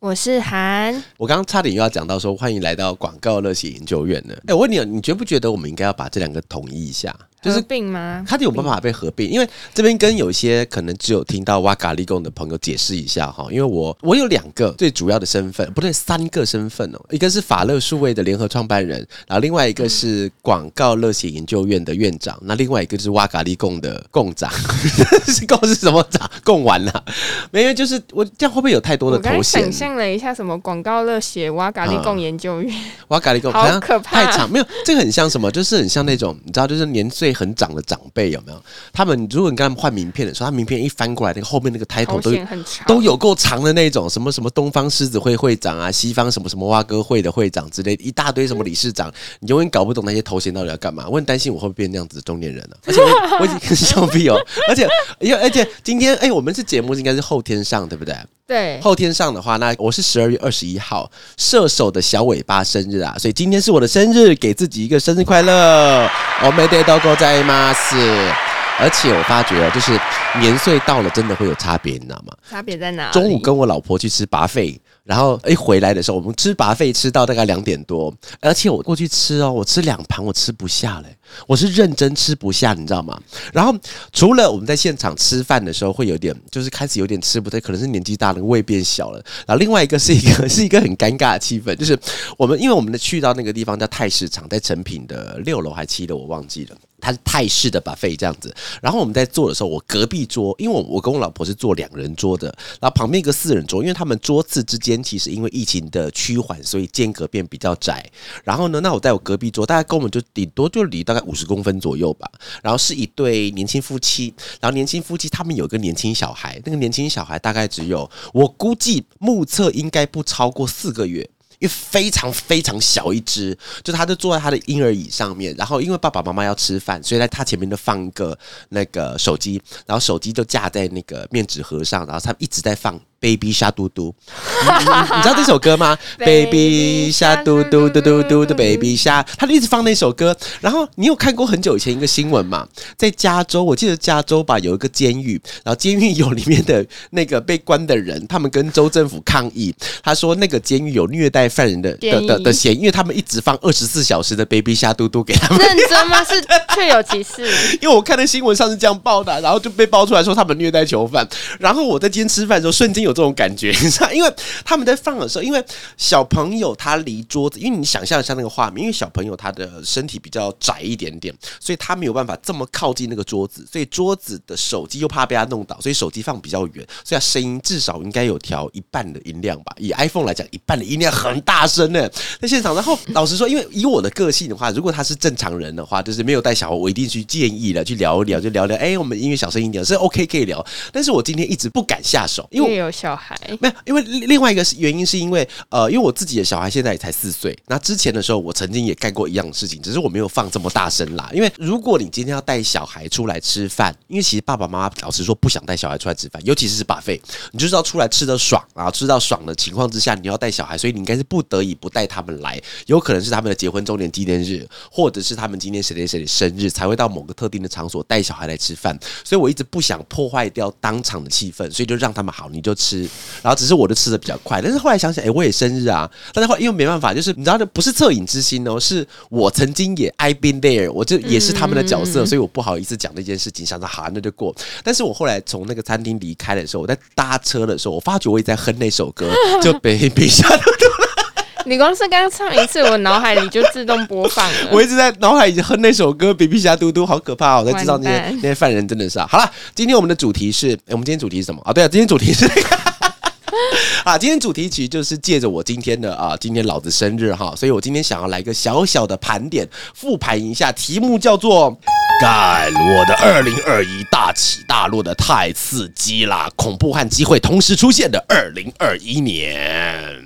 我是韩，我刚刚差点又要讲到说，欢迎来到广告热血研究院呢。哎，我问你，你觉不觉得我们应该要把这两个统一一下？就是病吗？它有办法被合并，因为这边跟有一些可能只有听到哇嘎利贡的朋友解释一下哈。因为我我有两个最主要的身份，不对，三个身份哦。一个是法乐数位的联合创办人，然后另外一个是广告乐协研究院的院长，那另外一个就是哇嘎利贡的贡长，是贡是什么长？贡完了没有？就是我这样会不会有太多的头衔？想象了一下，什么广告乐协哇嘎利贡研究院，哇嘎利贡好可怕，太长没有？这个很像什么？就是很像那种你知道，就是年岁很长的长。辈有没有？他们如果你跟他们换名片的时候，他名片一翻过来，那个后面那个 title 都都有够长的那种，什么什么东方狮子会会长啊，西方什么什么蛙哥会的会长之类，一大堆什么理事长，你永远搞不懂那些头衔到底要干嘛。我很担心我会变那样子的中年人了，而且我 已经很笑屁哦，而且因为而且今天哎，我们是节目应该是后天上，对不对？对，后天上的话，那我是十二月二十一号射手的小尾巴生日啊，所以今天是我的生日，给自己一个生日快乐。我每天都过在吗？是，而且我发觉哦，就是年岁到了，真的会有差别，你知道吗？差别在哪？中午跟我老婆去吃拔费。然后一回来的时候，我们吃拔费吃到大概两点多，而且我过去吃哦，我吃两盘我吃不下嘞，我是认真吃不下，你知道吗？然后除了我们在现场吃饭的时候会有点，就是开始有点吃不对，可能是年纪大了，胃变小了。然后另外一个是一个 是一个很尴尬的气氛，就是我们因为我们的去到那个地方叫泰市场，在成品的六楼还七楼，我忘记了。它是泰式的 buffet 这样子，然后我们在做的时候，我隔壁桌，因为我我跟我老婆是坐两人桌的，然后旁边一个四人桌，因为他们桌次之间其实因为疫情的趋缓，所以间隔变比较窄。然后呢，那我在我隔壁桌，大概跟我们就顶多就离大概五十公分左右吧。然后是一对年轻夫妻，然后年轻夫妻他们有一个年轻小孩，那个年轻小孩大概只有我估计目测应该不超过四个月。因为非常非常小一只，就他就坐在他的婴儿椅上面，然后因为爸爸妈妈要吃饭，所以在他前面就放一个那个手机，然后手机就架在那个面纸盒上，然后他一直在放。Baby 虾嘟嘟，你知道这首歌吗？Baby 虾嘟嘟嘟嘟嘟的 Baby 虾，他就一直放那首歌。然后你有看过很久以前一个新闻嘛？在加州，我记得加州吧有一个监狱，然后监狱有里面的那个被关的人，他们跟州政府抗议，他说那个监狱有虐待犯人的的的的嫌疑，因为他们一直放二十四小时的 Baby 虾嘟嘟给他们。认真吗？是确有其事？因为我看的新闻上是这样报的，然后就被爆出来说他们虐待囚犯。然后我在今天吃饭的时候，瞬间有。有这种感觉，你知道，因为他们在放的时候，因为小朋友他离桌子，因为你想象一下那个画面，因为小朋友他的身体比较窄一点点，所以他没有办法这么靠近那个桌子，所以桌子的手机又怕被他弄倒，所以手机放比较远，所以他声音至少应该有调一半的音量吧。以 iPhone 来讲，一半的音量很大声呢，在现场。然后老实说，因为以我的个性的话，如果他是正常人的话，就是没有带小孩，我一定去建议了，去聊一聊，就聊聊。哎，我们音乐小声一点是 OK 可以聊，但是我今天一直不敢下手，因为有。小孩没有，因为另外一个是原因，是因为呃，因为我自己的小孩现在也才四岁。那之前的时候，我曾经也干过一样的事情，只是我没有放这么大声啦。因为如果你今天要带小孩出来吃饭，因为其实爸爸妈妈老实说不想带小孩出来吃饭，尤其是是把费，你就知道出来吃的爽啊，吃到爽的情况之下，你要带小孩，所以你应该是不得已不带他们来。有可能是他们的结婚周年纪念日，或者是他们今天谁谁谁的生日，才会到某个特定的场所带小孩来吃饭。所以我一直不想破坏掉当场的气氛，所以就让他们好，你就吃。吃，然后只是我就吃的比较快，但是后来想想，哎，我也生日啊，但是后来因为没办法，就是你知道，不是恻隐之心哦，是我曾经也 I been there，我就也是他们的角色，所以我不好意思讲那件事情，想着好那就过。但是我后来从那个餐厅离开的时候，我在搭车的时候，我发觉我也在哼那首歌，就 Baby 下嘟嘟。你光是刚唱一次，我脑海里就自动播放了。我一直在脑海里哼那首歌，Baby 下嘟嘟，好可怕哦！我才知道那些那些犯人真的是啊。好了，今天我们的主题是，我们今天主题是什么啊？对啊，今天主题是。啊，今天主题其实就是借着我今天的啊，今天老子生日哈，所以我今天想要来个小小的盘点，复盘一下，题目叫做“干我的二零二一大起大落的太刺激啦，恐怖和机会同时出现的二零二一年”。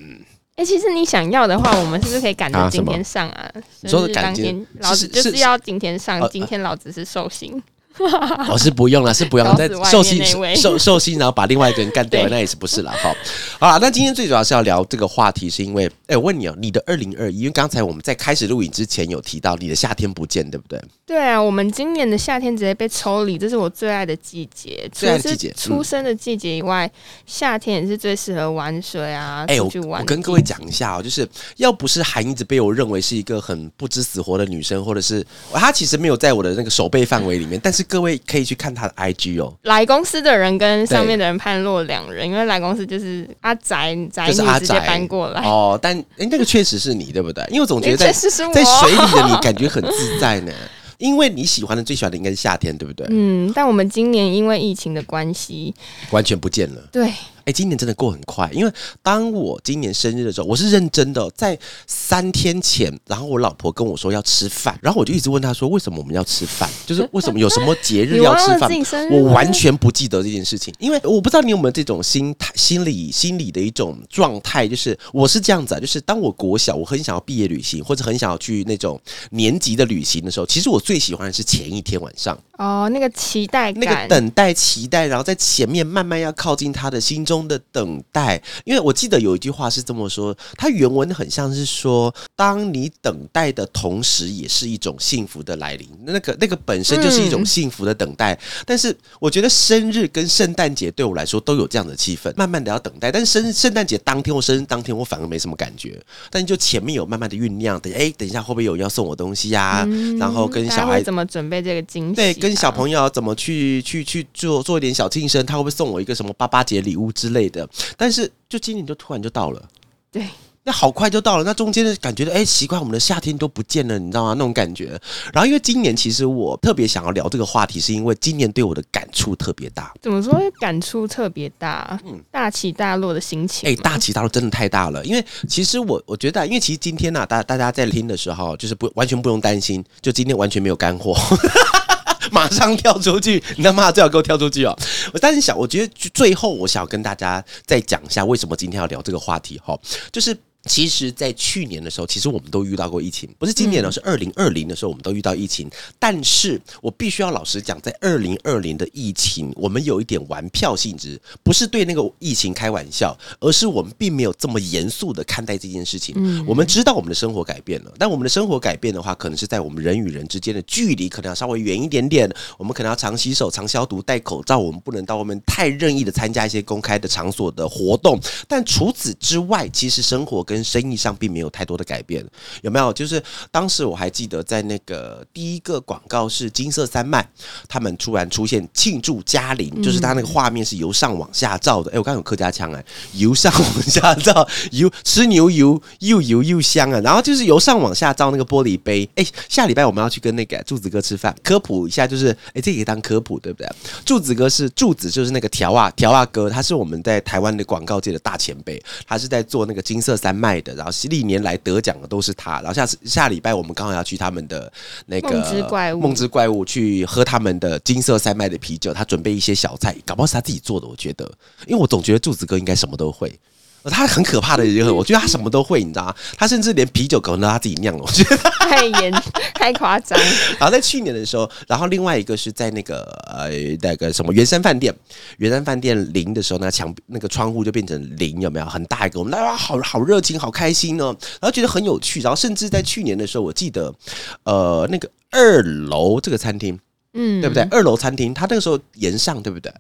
哎、其实你想要的话，我们是不是可以赶着今天上啊？你说生日当天，老子是就是是要今天上呃，今天老子是寿星。哦，是不用了，是不用了，在寿星寿寿星，然后把另外一个人干掉，对那也是不是了哈。好了，那今天最主要是要聊这个话题，是因为，哎、我问你哦，你的二零二一，因为刚才我们在开始录影之前有提到你的夏天不见，对不对？对啊，我们今年的夏天直接被抽离，这是我最爱的季节。最爱的季节嗯出生的季节以外，夏天也是最适合玩水啊，哎、我去玩。我跟各位讲一下哦，就是要不是韩一直被我认为是一个很不知死活的女生，或者是她其实没有在我的那个手背范围里面，但是各位可以去看他的 IG 哦，来公司的人跟上面的人判若两人，因为来公司就是阿宅宅女直接宅搬过来，哦，但哎、那个确实是你，对不对？因为我总觉得在水里的你感觉很自在呢，因为你喜欢的最喜欢的应该是夏天，对不对？嗯，但我们今年因为疫情的关系，完全不见了。对，哎、今年真的过很快，因为当我今年生日的时候，我是认真的哦，在三天前，然后我老婆跟我说要吃饭，然后我就一直问她说，为什么我们要吃饭？就是为什么有什么节日要吃饭我完全不记得这件事情，因为我不知道你有没有这种心态、心理、心理的一种状态，就是我是这样子啊，就是当我国小，我很想要毕业旅行，或者很想要去那种年级的旅行的时候，其实我最喜欢的是前一天晚上。哦，那个期待那，个等待、期待，然后在前面慢慢要靠近他的心中的等待。因为我记得有一句话是这么说，它原文很像是说，当你等待的同时，也是一种幸福的来临。那个那个本身就是一种嗯幸福的等待。但是我觉得生日跟圣诞节对我来说都有这样的气氛，慢慢的要等待。但是生日圣诞节当天或生日当天，我反而没什么感觉。但就前面有慢慢的酝酿，等哎，等一下会不会有人要送我东西呀、嗯然后跟小孩怎么准备这个惊喜、啊？对，跟小朋友友怎么去去去做做一点小庆生，他会不会送我一个什么八八节礼物之类的？但是就今年就突然就到了，对。那好快就到了，那中间的感觉，哎，奇怪，我们的夏天都不见了，你知道吗？那种感觉。然后因为今年其实我特别想要聊这个话题，是因为今年对我的感触特别大。怎么说感触特别大，嗯大起大落的心情哎、嘛。大起大落真的太大了，因为其实我我觉得啊，因为其实今天呢、大大家在听的时候，就是不完全不用担心，就今天完全没有干货。马上跳出去，你知道吗最好给我跳出去哦！我但是想，我觉得最后我想要跟大家再讲一下，为什么今天要聊这个话题哈，就是。其实，在去年的时候，其实我们都遇到过疫情，不是今年呢，是二零二零的时候，我们都遇到疫情。但是我必须要老实讲，在二零二零的疫情，我们有一点玩票性质，不是对那个疫情开玩笑，而是我们并没有这么严肃的看待这件事情。我们知道我们的生活改变了，但我们的生活改变的话，可能是在我们人与人之间的距离可能要稍微远一点点，我们可能要常洗手、常消毒、戴口罩，我们不能到外面太任意的参加一些公开的场所的活动。但除此之外，其实生活跟生意上并没有太多的改变，有没有？就是当时我还记得，在那个第一个广告是金色三脉，他们突然出现庆祝嘉陵，就是他那个画面是由上往下照的。哎、我刚刚有客家腔哎、由上往下照，油吃牛油又油又香啊。然后就是由上往下照那个玻璃杯。哎、下礼拜我们要去跟那个柱子哥吃饭，科普一下，就是哎、这也当科普对不对？柱子哥是柱子，就是那个条啊条啊哥，他是我们在台湾的广告界的大前辈，他是在做那个金色三麦的，然后历年来得奖的都是他。然后下次下礼拜我们刚好要去他们的那个梦之怪物梦之怪物去喝他们的金色山脉的啤酒，他准备一些小菜，搞不好是他自己做的，我觉得，因为我总觉得柱子哥应该什么都会。他很可怕的人，我觉得他什么都会，你知道吗？他甚至连啤酒可能都他自己酿了，我觉得。太严太夸张，然后在去年的时候，然后另外一个是在那个呃那个什么圆山饭店，圆山饭店零的时候，呢墙那个窗户就变成零，有没有？很大一个，我们大家好好热情，好开心哦，然后觉得很有趣。然后甚至在去年的时候，我记得呃那个二楼这个餐厅，嗯，对不对？？二楼餐厅，他那个时候沿上，对不对？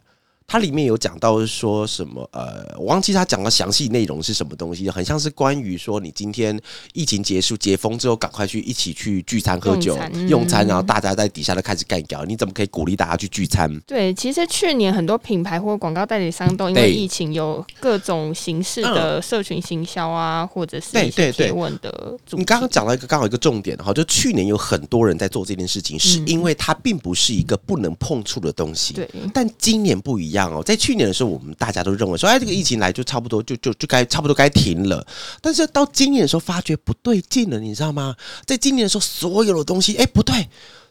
它里面有讲到说什么？呃，我忘记他讲的详细内容是什么东西，很像是关于说你今天疫情结束解封之后，赶快去一起去聚餐喝酒用餐然后大家在底下都开始干掉，你怎么可以鼓励大家去聚餐？对，其实去年很多品牌或广告代理商都因为疫情有各种形式的社群行销啊，或者是对对对贴文的。你刚刚讲到一个刚好一个重点哈，就去年有很多人在做这件事情，是因为它并不是一个不能碰触的东西。对，但今年不一样一样哦，在去年的时候，我们大家都认为说，哎，这个疫情来就差不多就就就该差不多该停了。但是到今年的时候，发觉不对劲了，你知道吗？在今年的时候，所有的东西，哎，不对。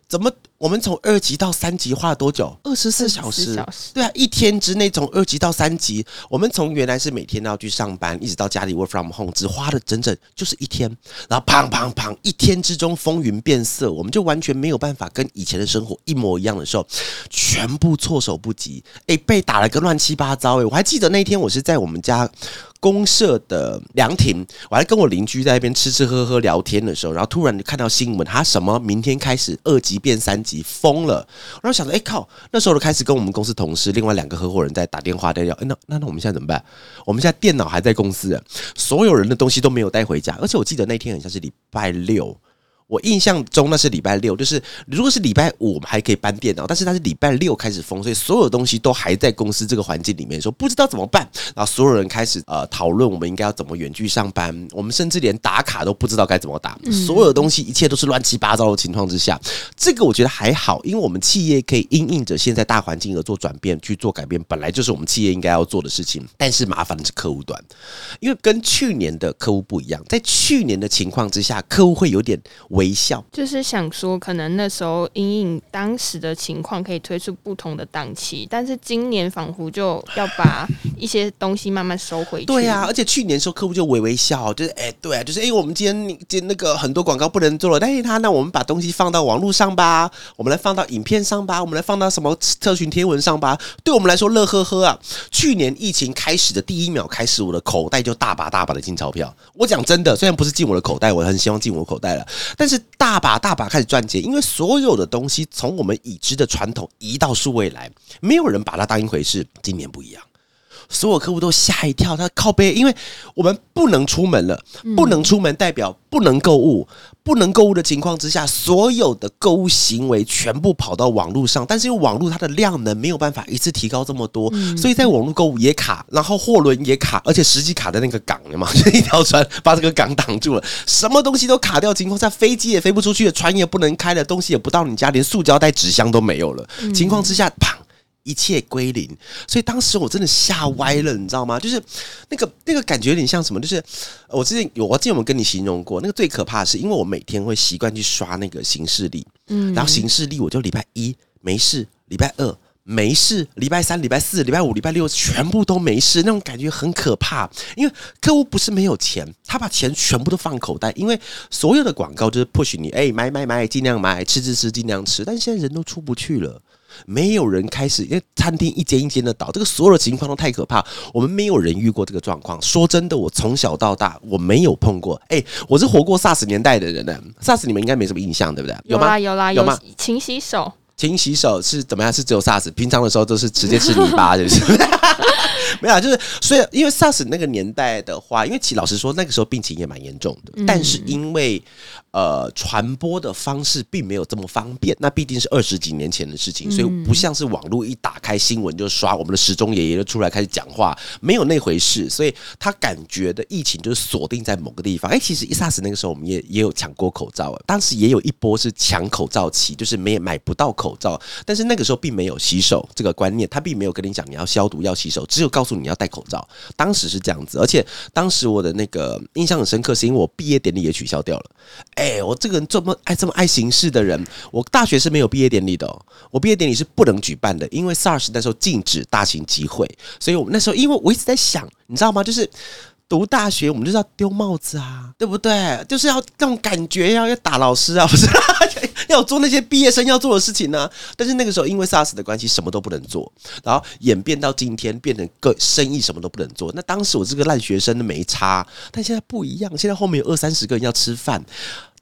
怎么我们从二级到三级花了多久？二十四小时。小时，对啊，一天之内从二级到三级，我们从原来是每天都要去上班，一直到家里 work from home，只花了整整就是一天。然后砰砰砰，一天之中风云变色，我们就完全没有办法跟以前的生活一模一样的时候，全部措手不及。哎，被打了个乱七八糟。哎，我还记得那天我是在我们家。公社的凉亭，我还跟我邻居在那边吃吃喝喝聊天的时候，然后突然看到新闻，他什么明天开始二级变三级，疯了。然后想着，哎靠，那时候就开始跟我们公司同事另外两个合伙人在打电话在聊，哎那那那我们现在怎么办？我们现在电脑还在公司，所有人的东西都没有带回家，而且我记得那天很像是礼拜六。我印象中那是礼拜六，就是如果是礼拜五，我们还可以搬电脑，但是它是礼拜六开始封，所以所有东西都还在公司这个环境里面，说不知道怎么办。然后所有人开始呃讨论，我们应该要怎么远距上班。我们甚至连打卡都不知道该怎么打，所有东西一切都是乱七八糟的情况之下，这个我觉得还好，因为我们企业可以因应着现在大环境而做转变，去做改变，本来就是我们企业应该要做的事情。但是麻烦的是客户端，因为跟去年的客户不一样，在去年的情况之下，客户会有点微笑，就是想说，可能那时候因应当时的情况，可以推出不同的档期，但是今年仿佛就要把一些东西慢慢收回去。对啊，而且去年时候客户就微微笑，就是哎，对啊，就是哎，我们今天今天那个很多广告不能做了，但是他那我们把东西放到网络上吧，我们来放到影片上吧，我们来放到什么特群贴文上吧，对我们来说乐呵呵啊。去年疫情开始的第一秒开始，我的口袋就大把大把的进钞票。我讲真的，虽然不是进我的口袋，我很希望进我口袋了，但是大。大把大把开始赚钱，因为所有的东西从我们已知的传统移到数位来，没有人把它当一回事。今年不一样。所有客户都吓一跳，他靠背，因为我们不能出门了，不能出门代表不能购物，不能购物的情况之下，所有的购物行为全部跑到网络上，但是因为网络它的量能没有办法一次提高这么多，所以在网络购物也卡，然后货轮也卡，而且实际卡在那个港了嘛，就 一条船把这个港挡住了，什么东西都卡掉情况下，飞机也飞不出去，船也不能开了东西也不到你家，连塑胶袋、纸箱都没有了，情况之下，砰。一切归零，所以当时我真的吓歪了，你知道吗？就是那个那个感觉有点像什么？就是我之前有我之前有没有跟你形容过？那个最可怕的是，因为我每天会习惯去刷那个行事历，嗯，然后行事历我就礼拜一没事，礼拜二没事，礼拜三、礼拜四、礼拜五、礼拜六全部都没事，那种感觉很可怕。因为客户不是没有钱，他把钱全部都放口袋，因为所有的广告就是 push 你，哎，买买买，尽量买，吃吃吃，尽量吃。但现在人都出不去了。没有人开始，因为餐厅一间一间的倒，这个所有的情况都太可怕。我们没有人遇过这个状况。说真的，我从小到大我没有碰过。哎，我是活过 SARS 年代的人呢。SARS 你们应该没什么印象，对不对？有吗？有啦，有吗？勤洗手，勤洗手是怎么样？是只有 SARS，平常的时候都是直接吃泥巴，就 是 没有。就是所以，因为 SARS 那个年代的话，因为其老实说，那个时候病情也蛮严重的，但是因为。呃，传播的方式并没有这么方便，那毕竟是二十几年前的事情，所以不像是网络一打开新闻就刷，我们的时钟爷爷就出来开始讲话，没有那回事，所以他感觉的疫情就是锁定在某个地方。哎，其实一 SARS 那个时候我们也也有抢过口罩啊，当时也有一波是抢口罩期，就是没买不到口罩，但是那个时候并没有洗手这个观念，他并没有跟你讲你要消毒要洗手，只有告诉你要戴口罩。当时是这样子，而且当时我的那个印象很深刻，是因为我毕业典礼也取消掉了。哎，我这个人这么爱这么爱形式的人，我大学是没有毕业典礼的。我毕业典礼是不能举办的，因为 SARS 那时候禁止大型集会，所以我们那时候，因为我一直在想，你知道吗？就是读大学，我们就是要丢帽子啊，对不对？就是要那种感觉，要要打老师啊，不是？要做那些毕业生要做的事情呢？但是那个时候因为 SARS 的关系，什么都不能做，然后演变到今天，变成个生意什么都不能做。那当时我这个烂学生都没差，但现在不一样，现在后面有二三十个人要吃饭。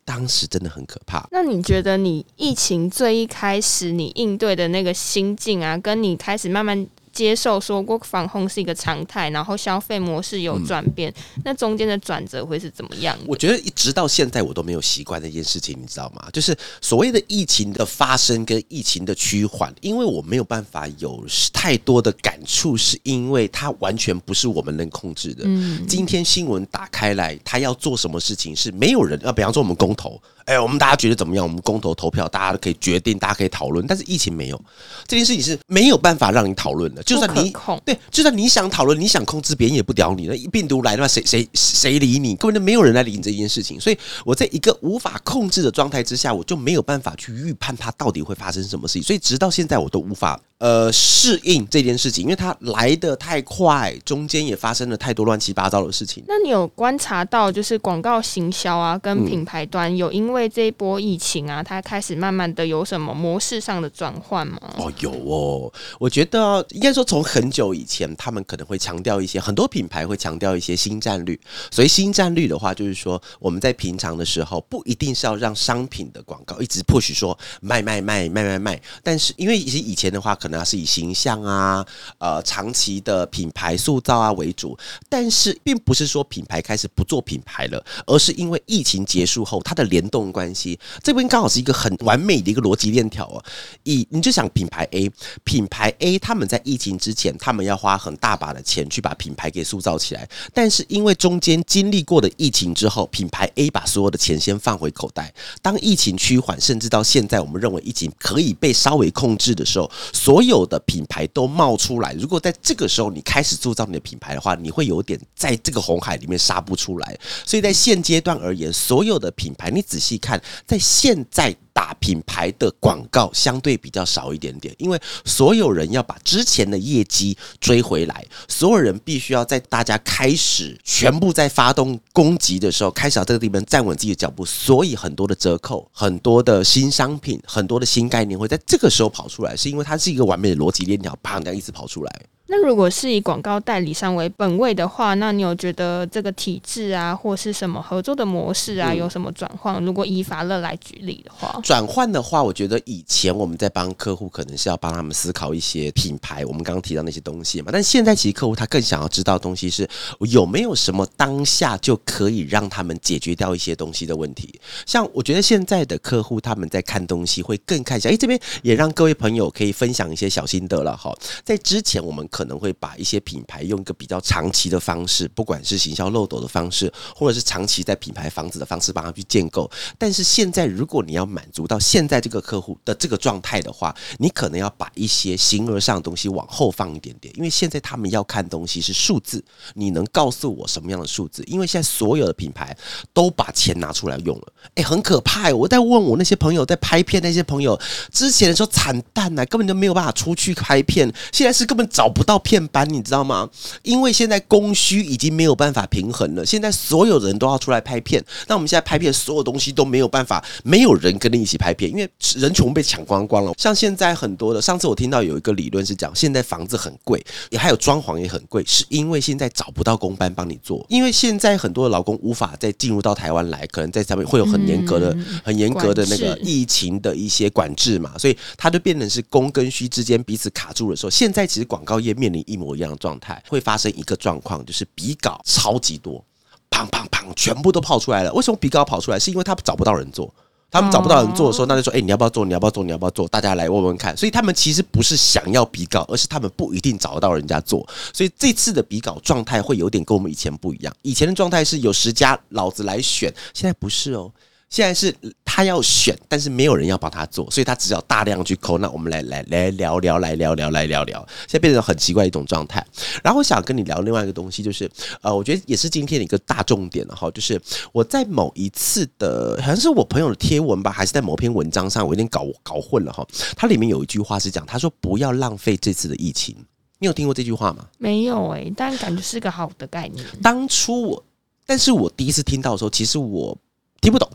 当时真的很可怕。那你觉得你疫情最一开始你应对的那个心境啊，跟你开始慢慢。接受说过防控是一个常态，然后消费模式有转变，那中间的转折会是怎么样？我觉得一直到现在我都没有习惯那件事情，你知道吗？就是所谓的疫情的发生跟疫情的趋缓，因为我没有办法有太多的感触，是因为它完全不是我们能控制的。嗯，今天新闻打开来，他要做什么事情是没有人啊？比方说我们公投，哎，我们大家觉得怎么样？我们公投投票，大家都可以决定，大家可以讨论。但是疫情没有这件事情是没有办法让你讨论的。就算你对，就算你想讨论，你想控制，别人也不屌你。那病毒来的话，谁谁谁理你？根本就没有人来理你这件事情。所以我在一个无法控制的状态之下，我就没有办法去预判它到底会发生什么事情。所以直到现在，我都无法。呃，适应这件事情，因为它来的太快，中间也发生了太多乱七八糟的事情。那你有观察到，就是广告行销啊，跟品牌端有因因为这一波疫情啊，它开始慢慢的有什么模式上的转换吗？哦，有哦，我觉得应该说从很久以前，他们可能会强调一些，很多品牌会强调一些新战略。所以新战略的话，就是说我们在平常的时候，不一定是要让商品的广告一直 push 说卖卖卖卖卖卖，但是因为以前以前的话，可能。还是以形象啊，呃，长期的品牌塑造啊为主，但是并不是说品牌开始不做品牌了，而是因为疫情结束后，它的联动关系，这边刚好是一个很完美的一个逻辑链条哦。以你就想品牌 A，品牌 A 他们在疫情之前，他们要花很大把的钱去把品牌给塑造起来，但是因为中间经历过的疫情之后，品牌 A 把所有的钱先放回口袋。当疫情趋缓，甚至到现在，我们认为疫情可以被稍微控制的时候，所有的品牌都冒出来，如果在这个时候你开始铸造你的品牌的话，你会有点在这个红海里面杀不出来。所以在现阶段而言，所有的品牌，你仔细细看，在现在。打品牌的广告相对比较少一点点，因为所有人要把之前的业绩追回来，所有人必须要在大家开始全部在发动攻击的时候，开始到这个地方站稳自己的脚步，所以很多的折扣、很多的新商品、很多的新概念会在这个时候跑出来，是因为它是一个完美的逻辑链条，啪这样一直跑出来。那如果是以广告代理商为本位的话，那你有觉得这个体制啊，或是什么合作的模式啊，有什么转换？如果以法乐来举例的话，转换的话，我觉得以前我们在帮客户，可能是要帮他们思考一些品牌，我们刚刚提到那些东西嘛。但现在其实客户他更想要知道东西是有没有什么当下就可以让他们解决掉一些东西的问题。像我觉得现在的客户他们在看东西会更看一下，哎，这边也让各位朋友可以分享一些小心得了哈。在之前我们可可能会把一些品牌用一个比较长期的方式，不管是行销漏斗的方式，或者是长期在品牌房子的方式帮他去建构。但是现在，如果你要满足到现在这个客户的这个状态的话，你可能要把一些形而上的东西往后放一点点，因为现在他们要看东西是数字，你能告诉我什么样的数字？因为现在所有的品牌都把钱拿出来用了，哎，很可怕。我在问我那些朋友在拍片，那些朋友之前的时候惨淡呐，根本就没有办法出去拍片，现在是根本找不到。到片班，你知道吗？因为现在供需已经没有办法平衡了。现在所有人都要出来拍片，那我们现在拍片，所有东西都没有办法，没有人跟你一起拍片，因为人全部被抢光光了。像现在很多的，上次我听到有一个理论是讲，现在房子很贵，也还有装潢也很贵，是因为现在找不到工班帮你做。因为现在很多的劳工无法再进入到台湾来，可能在上面会有很严格的、很严格的那个疫情的一些管制嘛，所以它就变成是供跟需之间彼此卡住的时候。现在其实广告业。面临一模一样的状态，会发生一个状况，就是比稿超级多，砰砰砰，全部都跑出来了。为什么比稿跑出来？是因为他找不到人做，他们找不到人做的时候，那就说：“哎，你要不要做？你要不要做？你要不要做？”大家来问问看。所以他们其实不是想要比稿，而是他们不一定找得到人家做。所以这次的比稿状态会有点跟我们以前不一样。以前的状态是有十家老子来选，现在不是哦。现在是他要选，但是没有人要帮他做，所以他只要大量去抠。那我们来来来聊聊，来聊聊，来聊聊。现在变成很奇怪一种状态。然后我想跟你聊另外一个东西，就是呃，我觉得也是今天的一个大重点了哈。就是我在某一次的，好像是我朋友的贴文吧，还是在某篇文章上，我有点搞搞混了哈。它里面有一句话是讲，他说不要浪费这次的疫情。你有听过这句话吗？没有诶，但感觉是个好的概念。当初我，但是我第一次听到的时候，其实我听不懂。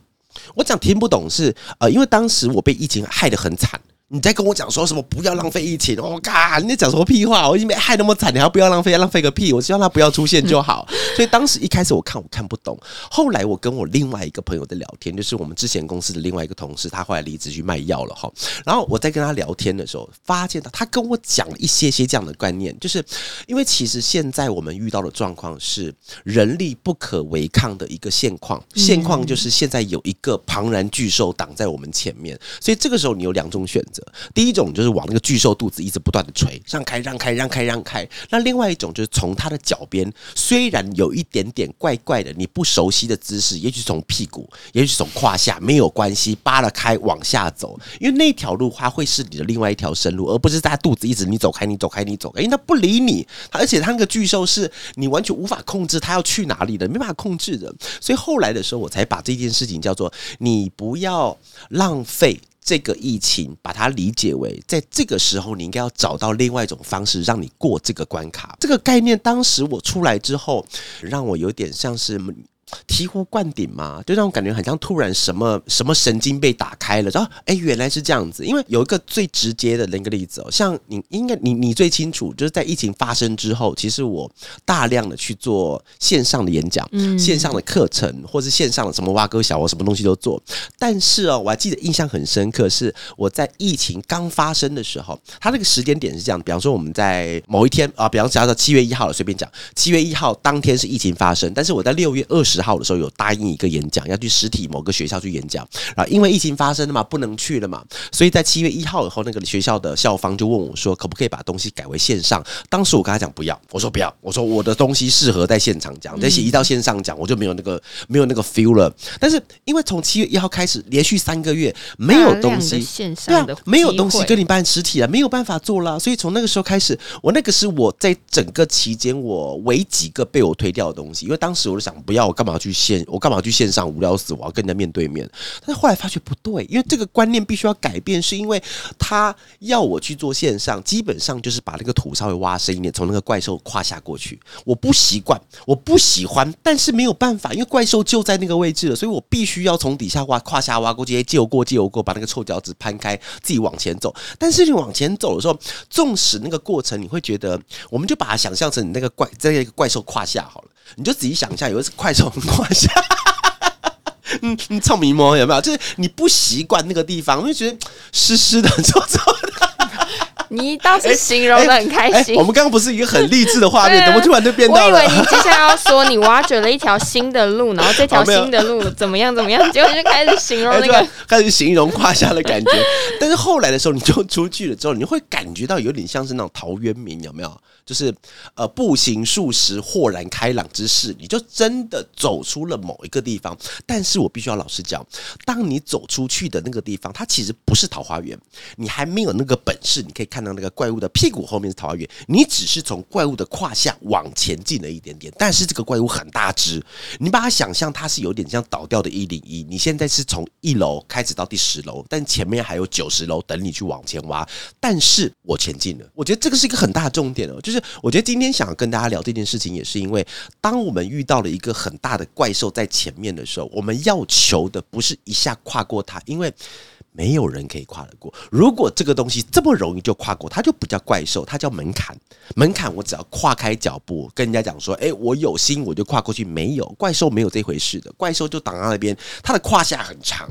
我讲听不懂是呃，因为当时我被疫情害得很惨。你在跟我讲说什么？不要浪费疫情！我靠，你在讲什么屁话？我已经被害那么惨，你还不要浪费？浪费个屁！我希望他不要出现就好。所以当时一开始我看我看不懂，后来我跟我另外一个朋友在聊天，就是我们之前公司的另外一个同事，他后来离职去卖药了哈。然后我在跟他聊天的时候，发现他他跟我讲了一些些这样的观念，就是因为其实现在我们遇到的状况是人力不可违抗的一个现况，现况就是现在有一个庞然巨兽挡在我们前面，所以这个时候你有两种选择。第一种就是往那个巨兽肚子一直不断的捶，让开让开让开让开。那另外一种就是从它的脚边，虽然有一点点怪怪的，你不熟悉的姿势，也许从屁股，也许从胯下，没有关系，扒了开往下走，因为那条路它会是你的另外一条生路，而不是在肚子一直你走开你走开你走开，因为它不理你，而且它那个巨兽是你完全无法控制它要去哪里的，没办法控制的。所以后来的时候，我才把这件事情叫做你不要浪费。这个疫情，把它理解为，在这个时候，你应该要找到另外一种方式，让你过这个关卡。这个概念，当时我出来之后，让我有点像是。醍醐灌顶嘛，就让我感觉很像突然什么什么神经被打开了，然后哎，原来是这样子。因为有一个最直接的那个例子哦，像你应该你你最清楚，就是在疫情发生之后，其实我大量的去做线上的演讲、线上的课程，或是线上的什么挖哥小我什么东西都做。但是哦，我还记得印象很深刻，是我在疫情刚发生的时候，它那个时间点是这样，比方说我们在某一天啊，比方假设七月一号了，随便讲，七月一号当天是疫情发生，但是我在六月二十。十号的时候有答应一个演讲，要去实体某个学校去演讲，然后因为疫情发生了嘛，不能去了嘛，所以在七月一号以后，那个学校的校方就问我说，可不可以把东西改为线上？当时我跟他讲不要，我说不要，我说我的东西适合在现场讲，但是一到线上讲，我就没有那个没有那个 feel 了。但是因为从七月一号开始，连续三个月没有东西，线上对啊，没有东西跟你办实体了，没有办法做了，所以从那个时候开始，我那个是我在整个期间我唯几个被我推掉的东西，因为当时我就想不要，我干。干嘛去线？我干嘛去线上？无聊死！我要跟人家面对面。但是后来发觉不对，因为这个观念必须要改变，是因为他要我去做线上，基本上就是把那个土稍微挖深一点，从那个怪兽胯下过去。我不习惯，我不喜欢，但是没有办法，因为怪兽就在那个位置了，所以我必须要从底下挖，胯下挖过去，借我过，借我过，把那个臭脚趾攀开，自己往前走。但是你往前走的时候，纵使那个过程，你会觉得，我们就把它想象成你那个怪在一个怪兽胯下好了。你就仔细想一下，有一次快手胯下，嗯，你臭迷摸有没有？就是你不习惯那个地方，我就觉得湿湿的、臭臭的。你倒是形容的很开心。我们刚刚不是一个很励志的画面，怎么突然就变到了？我以为你接下来要说你挖掘了一条新的路，然后这条 新的路怎么样怎么样，结果就开始形容那个，开始形容胯下的感觉。但是后来的时候，你就出去了之后，你会感觉到有点像是那种陶渊明，有没有？就是呃，步行数十，豁然开朗之势，你就真的走出了某一个地方。但是我必须要老实讲，当你走出去的那个地方，它其实不是桃花源，你还没有那个本事，你可以看到那个怪物的屁股后面是桃花源，你只是从怪物的胯下往前进了一点点。但是这个怪物很大只，你把它想象它是有点像倒掉的一零一。你现在是从一楼开始到第十楼，但前面还有九十楼等你去往前挖。但是我前进了，我觉得这个是一个很大的重点哦，就是。我觉得今天想要跟大家聊这件事情，也是因为当我们遇到了一个很大的怪兽在前面的时候，我们要求的不是一下跨过它，因为。没有人可以跨得过。如果这个东西这么容易就跨过，它就不叫怪兽，它叫门槛。门槛我只要跨开脚步，跟人家讲说：“哎，我有心，我就跨过去。”没有怪兽，没有这回事的。怪兽就挡在那边，它的胯下很长，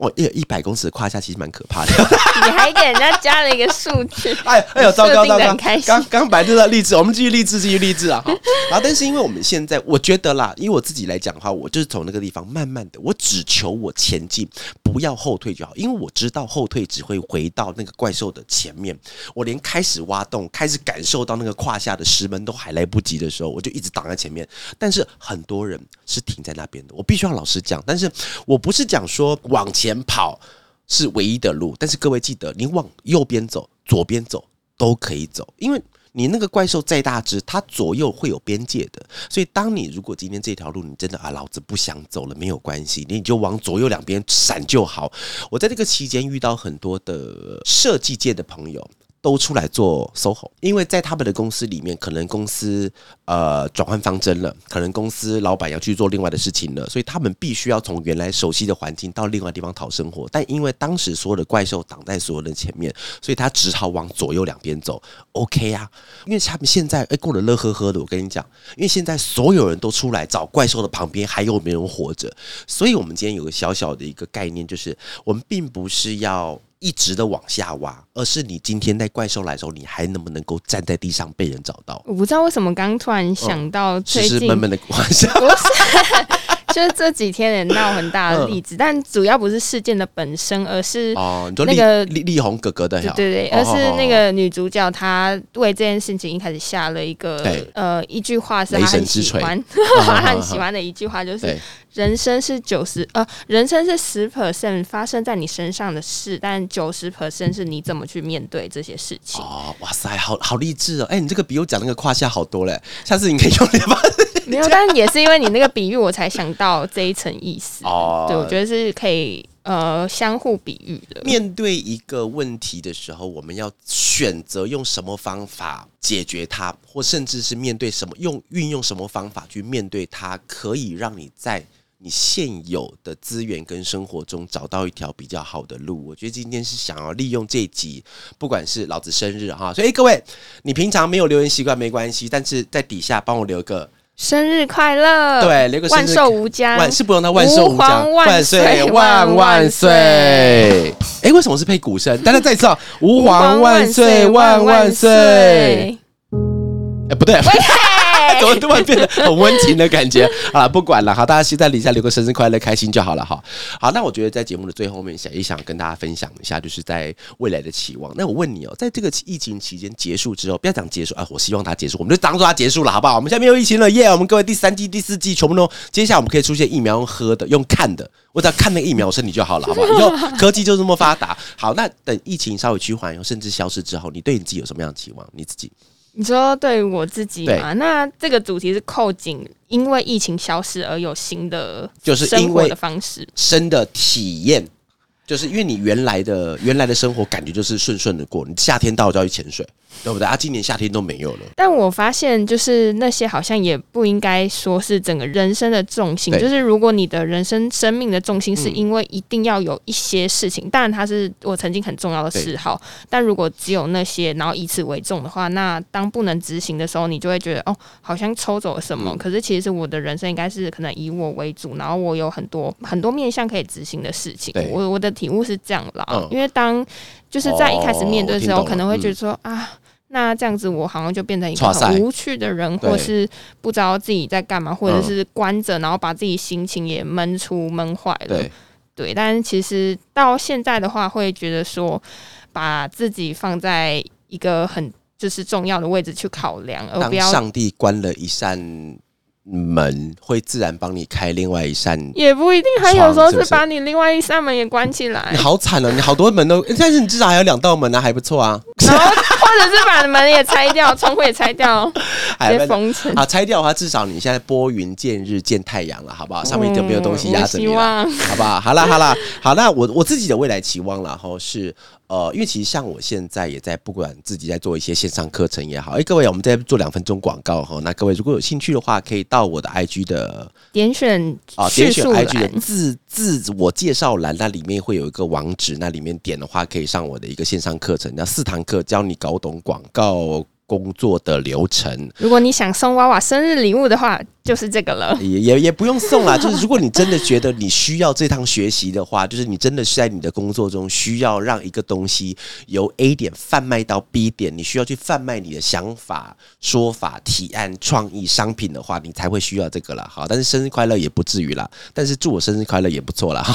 哦，一一百公尺的胯下其实蛮可怕的。你还给人家加了一个数据，哎哎呦，糟糕糟糕！刚刚白这个励志，我们继续励志，继续励志啊！好，然后但是因为我们现在，我觉得啦，因为我自己来讲的话，我就是从那个地方慢慢的，我只求我前进，不要后退就好，因为。我知道后退只会回到那个怪兽的前面，我连开始挖洞、开始感受到那个胯下的石门都还来不及的时候，我就一直挡在前面。但是很多人是停在那边的，我必须要老实讲。但是我不是讲说往前跑是唯一的路，但是各位记得，你往右边走、左边走都可以走，因为。你那个怪兽再大只，它左右会有边界的，所以当你如果今天这条路你真的啊，老子不想走了，没有关系，你就往左右两边闪就好。我在这个期间遇到很多的设计界的朋友。都出来做 SOHO，因为在他们的公司里面，可能公司呃转换方针了，可能公司老板要去做另外的事情了，所以他们必须要从原来熟悉的环境到另外地方讨生活。但因为当时所有的怪兽挡在所有人前面，所以他只好往左右两边走。OK 啊，因为他们现在哎过得乐呵呵的。我跟你讲，因为现在所有人都出来找怪兽的旁边还有没有人活着，所以我们今天有个小小的一个概念，就是我们并不是要。一直的往下挖，而是你今天在怪兽来的时候，你还能不能够站在地上被人找到？我不知道为什么刚突然想到最近闷闷的往下，就是这几天也闹很大的例子，但主要不是事件的本身，而是哦，那个力力宏哥哥的呀，对对而是那。个女主角她为这件事情一开始下了一个呃一句话是她很喜欢，哦 她哦很哦喜欢的一句话就是，人生是九十呃，人生是十 percent 发生在你身上的事，但九十 percent 是你怎么去面对这些事情。哦，哇塞，好好励志哦！哎、你这个比我讲那个胯下好多嘞，下次你可以用点吧。没有，但也是因为你那个比喻，我才想到这一层意思。哦对，我觉得是可以呃相互比喻的。面对一个问题的时候，我们要选择用什么方法解决它，或甚至是面对什么用运用什么方法去面对它，可以让你在你现有的资源跟生活中找到一条比较好的路。我觉得今天是想要利用这一集，不管是老子生日哈，所以、诶各位，你平常没有留言习惯没关系，但是在底下帮我留个生日快乐！对，留个万寿无疆，万是不用那万寿无疆，皇万岁岁万万万岁。哎，为什么是配鼓声？大家再一次啊，吾皇万岁万万岁。哎，不对。怎么突然变得很温情的感觉？好了，不管了，好，大家先在底下留个生日快乐，开心就好了哈。好，那我觉得在节目的最后面，想一想跟大家分享一下，就是在未来的期望。那我问你哦，在这个疫情期间结束之后，不要讲结束啊，我希望它结束，我们就当做它结束了，好不好？我们现在没有疫情了，耶！我们各位第三季、第四季全部都，接下来我们可以出现疫苗用喝的、用看的，我只要看那个疫苗我身体就好了，好不好？以后科技就这么发达。好，那等疫情稍微趋缓，甚至消失之后，你对你自己有什么样的期望？你自己？你说对于我自己嘛？那这个主题是扣紧，因为疫情消失而有新的就是因为生活的方式。新的体验，就是因为你原来的原来的生活感觉就是顺顺的过，你夏天到了就要去潜水，对不对？啊，今年夏天都没有了，但我发现，就是那些好像也不应该说是整个人生的重心。就是如果你的人生生命的重心是嗯因为一定要有一些事情，当然它是我曾经很重要的嗜好，但如果只有那些，然后以此为重的话，那当不能执行的时候，你就会觉得哦，好像抽走了什么。嗯可是其实是我的人生应该是可能以我为主，然后我有很多很多面向可以执行的事情。我我的体悟是这样啦，嗯。因为当就是在一开始面对的时候，可能会觉得说、啊。那这样子，我好像就变成一个很无趣的人，或是不知道自己在干嘛，或者嗯是关着，然后把自己心情也闷出闷坏了。对，对，但是其实到现在的话，会觉得说，把自己放在一个很就是重要的位置去考量，而不要上帝关了一扇门，会自然帮你开另外一扇。也不一定，还有时候是把你另外一扇门也关起来你，好惨哦！你好多门都，但是你至少还有两道门啊，还不错啊。然后或者是把门也拆掉，窗户也拆掉，直接还有封城。啊，拆掉的话，至少你现在拨云见日见太阳了，好不好？上面就没有东西压着你了。嗯希望好不好？好啦，好啦，好，那我我自己的未来期望啦，哈，是呃，因为其实像我现在也在不管自己在做一些线上课程也好，哎、各位，我们在做两分钟广告哈，那各位如果有兴趣的话，可以到我的 IG 的点选啊，点选 IG 的，自自我介绍栏，那里面会有一个网址，那里面点的话可以上我的一个线上课程，那四堂课，教你搞懂广告工作的流程。如果你想送娃娃生日礼物的话，就是这个了。也也也不用送啦，就是如果你真的觉得你需要这趟学习的话，就是你真的是在你的工作中需要让一个东西由 A 点贩卖到 B 点，你需要去贩卖你的想法、说法、提案、创意、商品的话，你才会需要这个啦。好，但是生日快乐也不至于啦，但是祝我生日快乐也不错啦。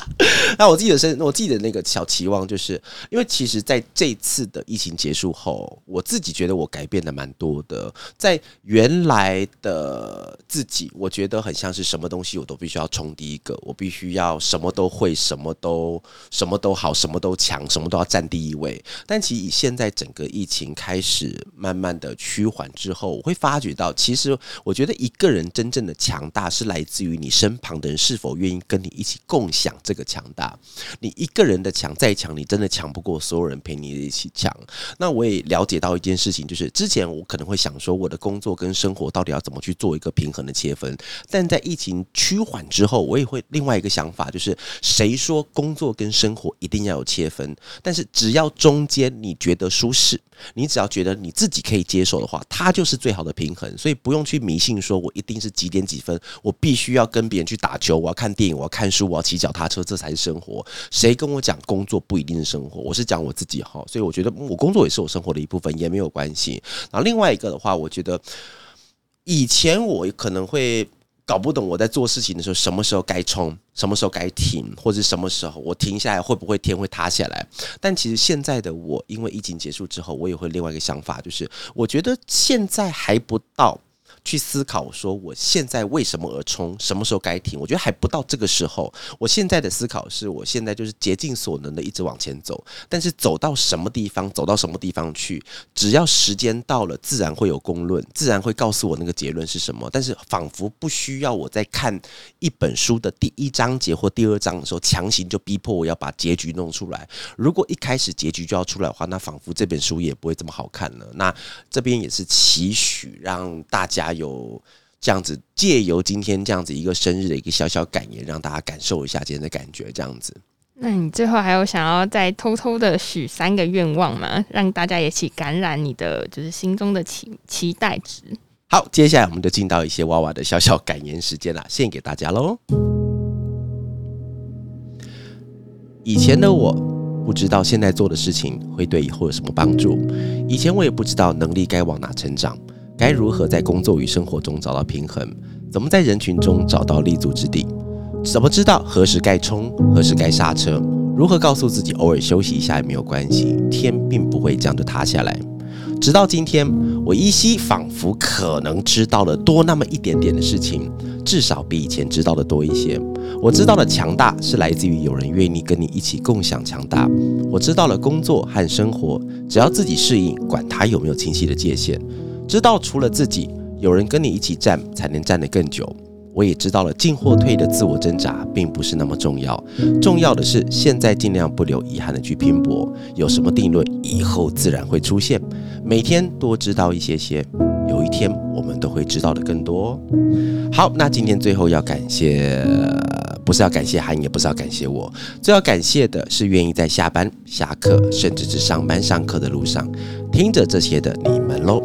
那我自己的生，我自己的那个小期望，就是因为其实在这次的疫情结束后，我自己觉得我改变的蛮多的，在原来的自己，我觉得很像是什么东西我都必须要冲第一个，我必须要什么都会，什么都什么都好，什么都强，什么都要占第一位。但其实以现在整个疫情开始慢慢的趋缓之后，我会发觉到，其实我觉得一个人真正的强大是来自于你身旁的人是否愿意跟你一起共享这个强大。你一个人的强再强，你真的强不过所有人陪你一起强。那我也了解到一件事情，就是之前我可能会想说，我的工作跟生活到底要怎么去做一个平衡的切分。但在疫情趋缓之后，我也会另外一个想法，就是谁说工作跟生活一定要有切分？但是只要中间你觉得舒适，你只要觉得你自己可以接受的话，它就是最好的平衡。所以不用去迷信说我一定是几点几分，我必须要跟别人去打球，我要看电影，我要看书，我要骑脚踏车，这才是生活。谁跟我讲工作不一定是生活？我是讲我自己哈，所以我觉得我工作也是我生活的一部分，也没有关系。然后另外一个的话，我觉得以前我可能会。搞不懂我在做事情的时候，什么时候该冲，什么时候该停，或者什么时候我停下来会不会天会塌下来？但其实现在的我，因为疫情结束之后，我也会另外一个想法，就是我觉得现在还不到。去思考说我现在为什么而冲，什么时候该停？我觉得还不到这个时候。我现在的思考是我现在就是竭尽所能的一直往前走，但是走到什么地方，走到什么地方去，只要时间到了，自然会有公论，自然会告诉我那个结论是什么。但是仿佛不需要我在看一本书的第一章节或第二章的时候，强行就逼迫我要把结局弄出来。如果一开始结局就要出来的话，那仿佛这本书也不会这么好看了。那这边也是期许让大家。有这样子，借由今天这样子一个生日的一个小小感言，让大家感受一下今天的感觉。这样子，那你最后还有想要再偷偷的许三个愿望吗？让大家一起感染你的就是心中的期期待值。好，接下来我们就进到一些娃娃的小小感言时间啦，献给大家喽。以前的我不知道现在做的事情会对以后有什么帮助，以前我也不知道能力该往哪成长。该如何在工作与生活中找到平衡？怎么在人群中找到立足之地？怎么知道何时该冲，何时该刹车？如何告诉自己偶尔休息一下也没有关系？天并不会这样就塌下来。直到今天，我依稀仿佛可能知道了多那么一点点的事情，至少比以前知道的多一些。我知道了强大是来自于有人愿意跟你一起共享强大。我知道了工作和生活，只要自己适应，管它有没有清晰的界限。知道除了自己，有人跟你一起站，才能站得更久。我也知道了进或退的自我挣扎并不是那么重要，重要的是现在尽量不留遗憾的去拼搏。有什么定论，以后自然会出现。每天多知道一些些，有一天我们都会知道的更多。好，那今天最后要感谢。不是要感谢韩，也不是要感谢我，最要感谢的是愿意在下班、下课，甚至是上班、上课的路上听着这些的你喽。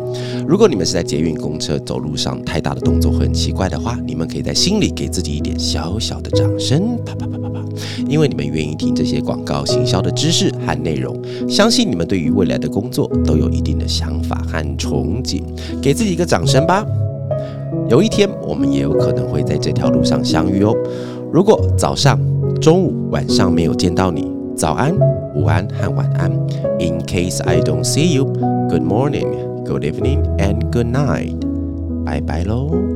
如果你们是在捷运、公车、走路上太大的动作会很奇怪的话，你们可以在心里给自己一点小小的掌声，啪啪啪啪啪，因为你们愿意听这些广告行销的知识和内容，相信你们对于未来的工作都有一定的想法和憧憬，给自己一个掌声吧。有一天，我们也有可能会在这条路上相遇哦。如果早上、中午、晚上没有见到你，早安、午安和晚安。In case I don't see you, good morning, good evening, and good night. Bye bye, lo.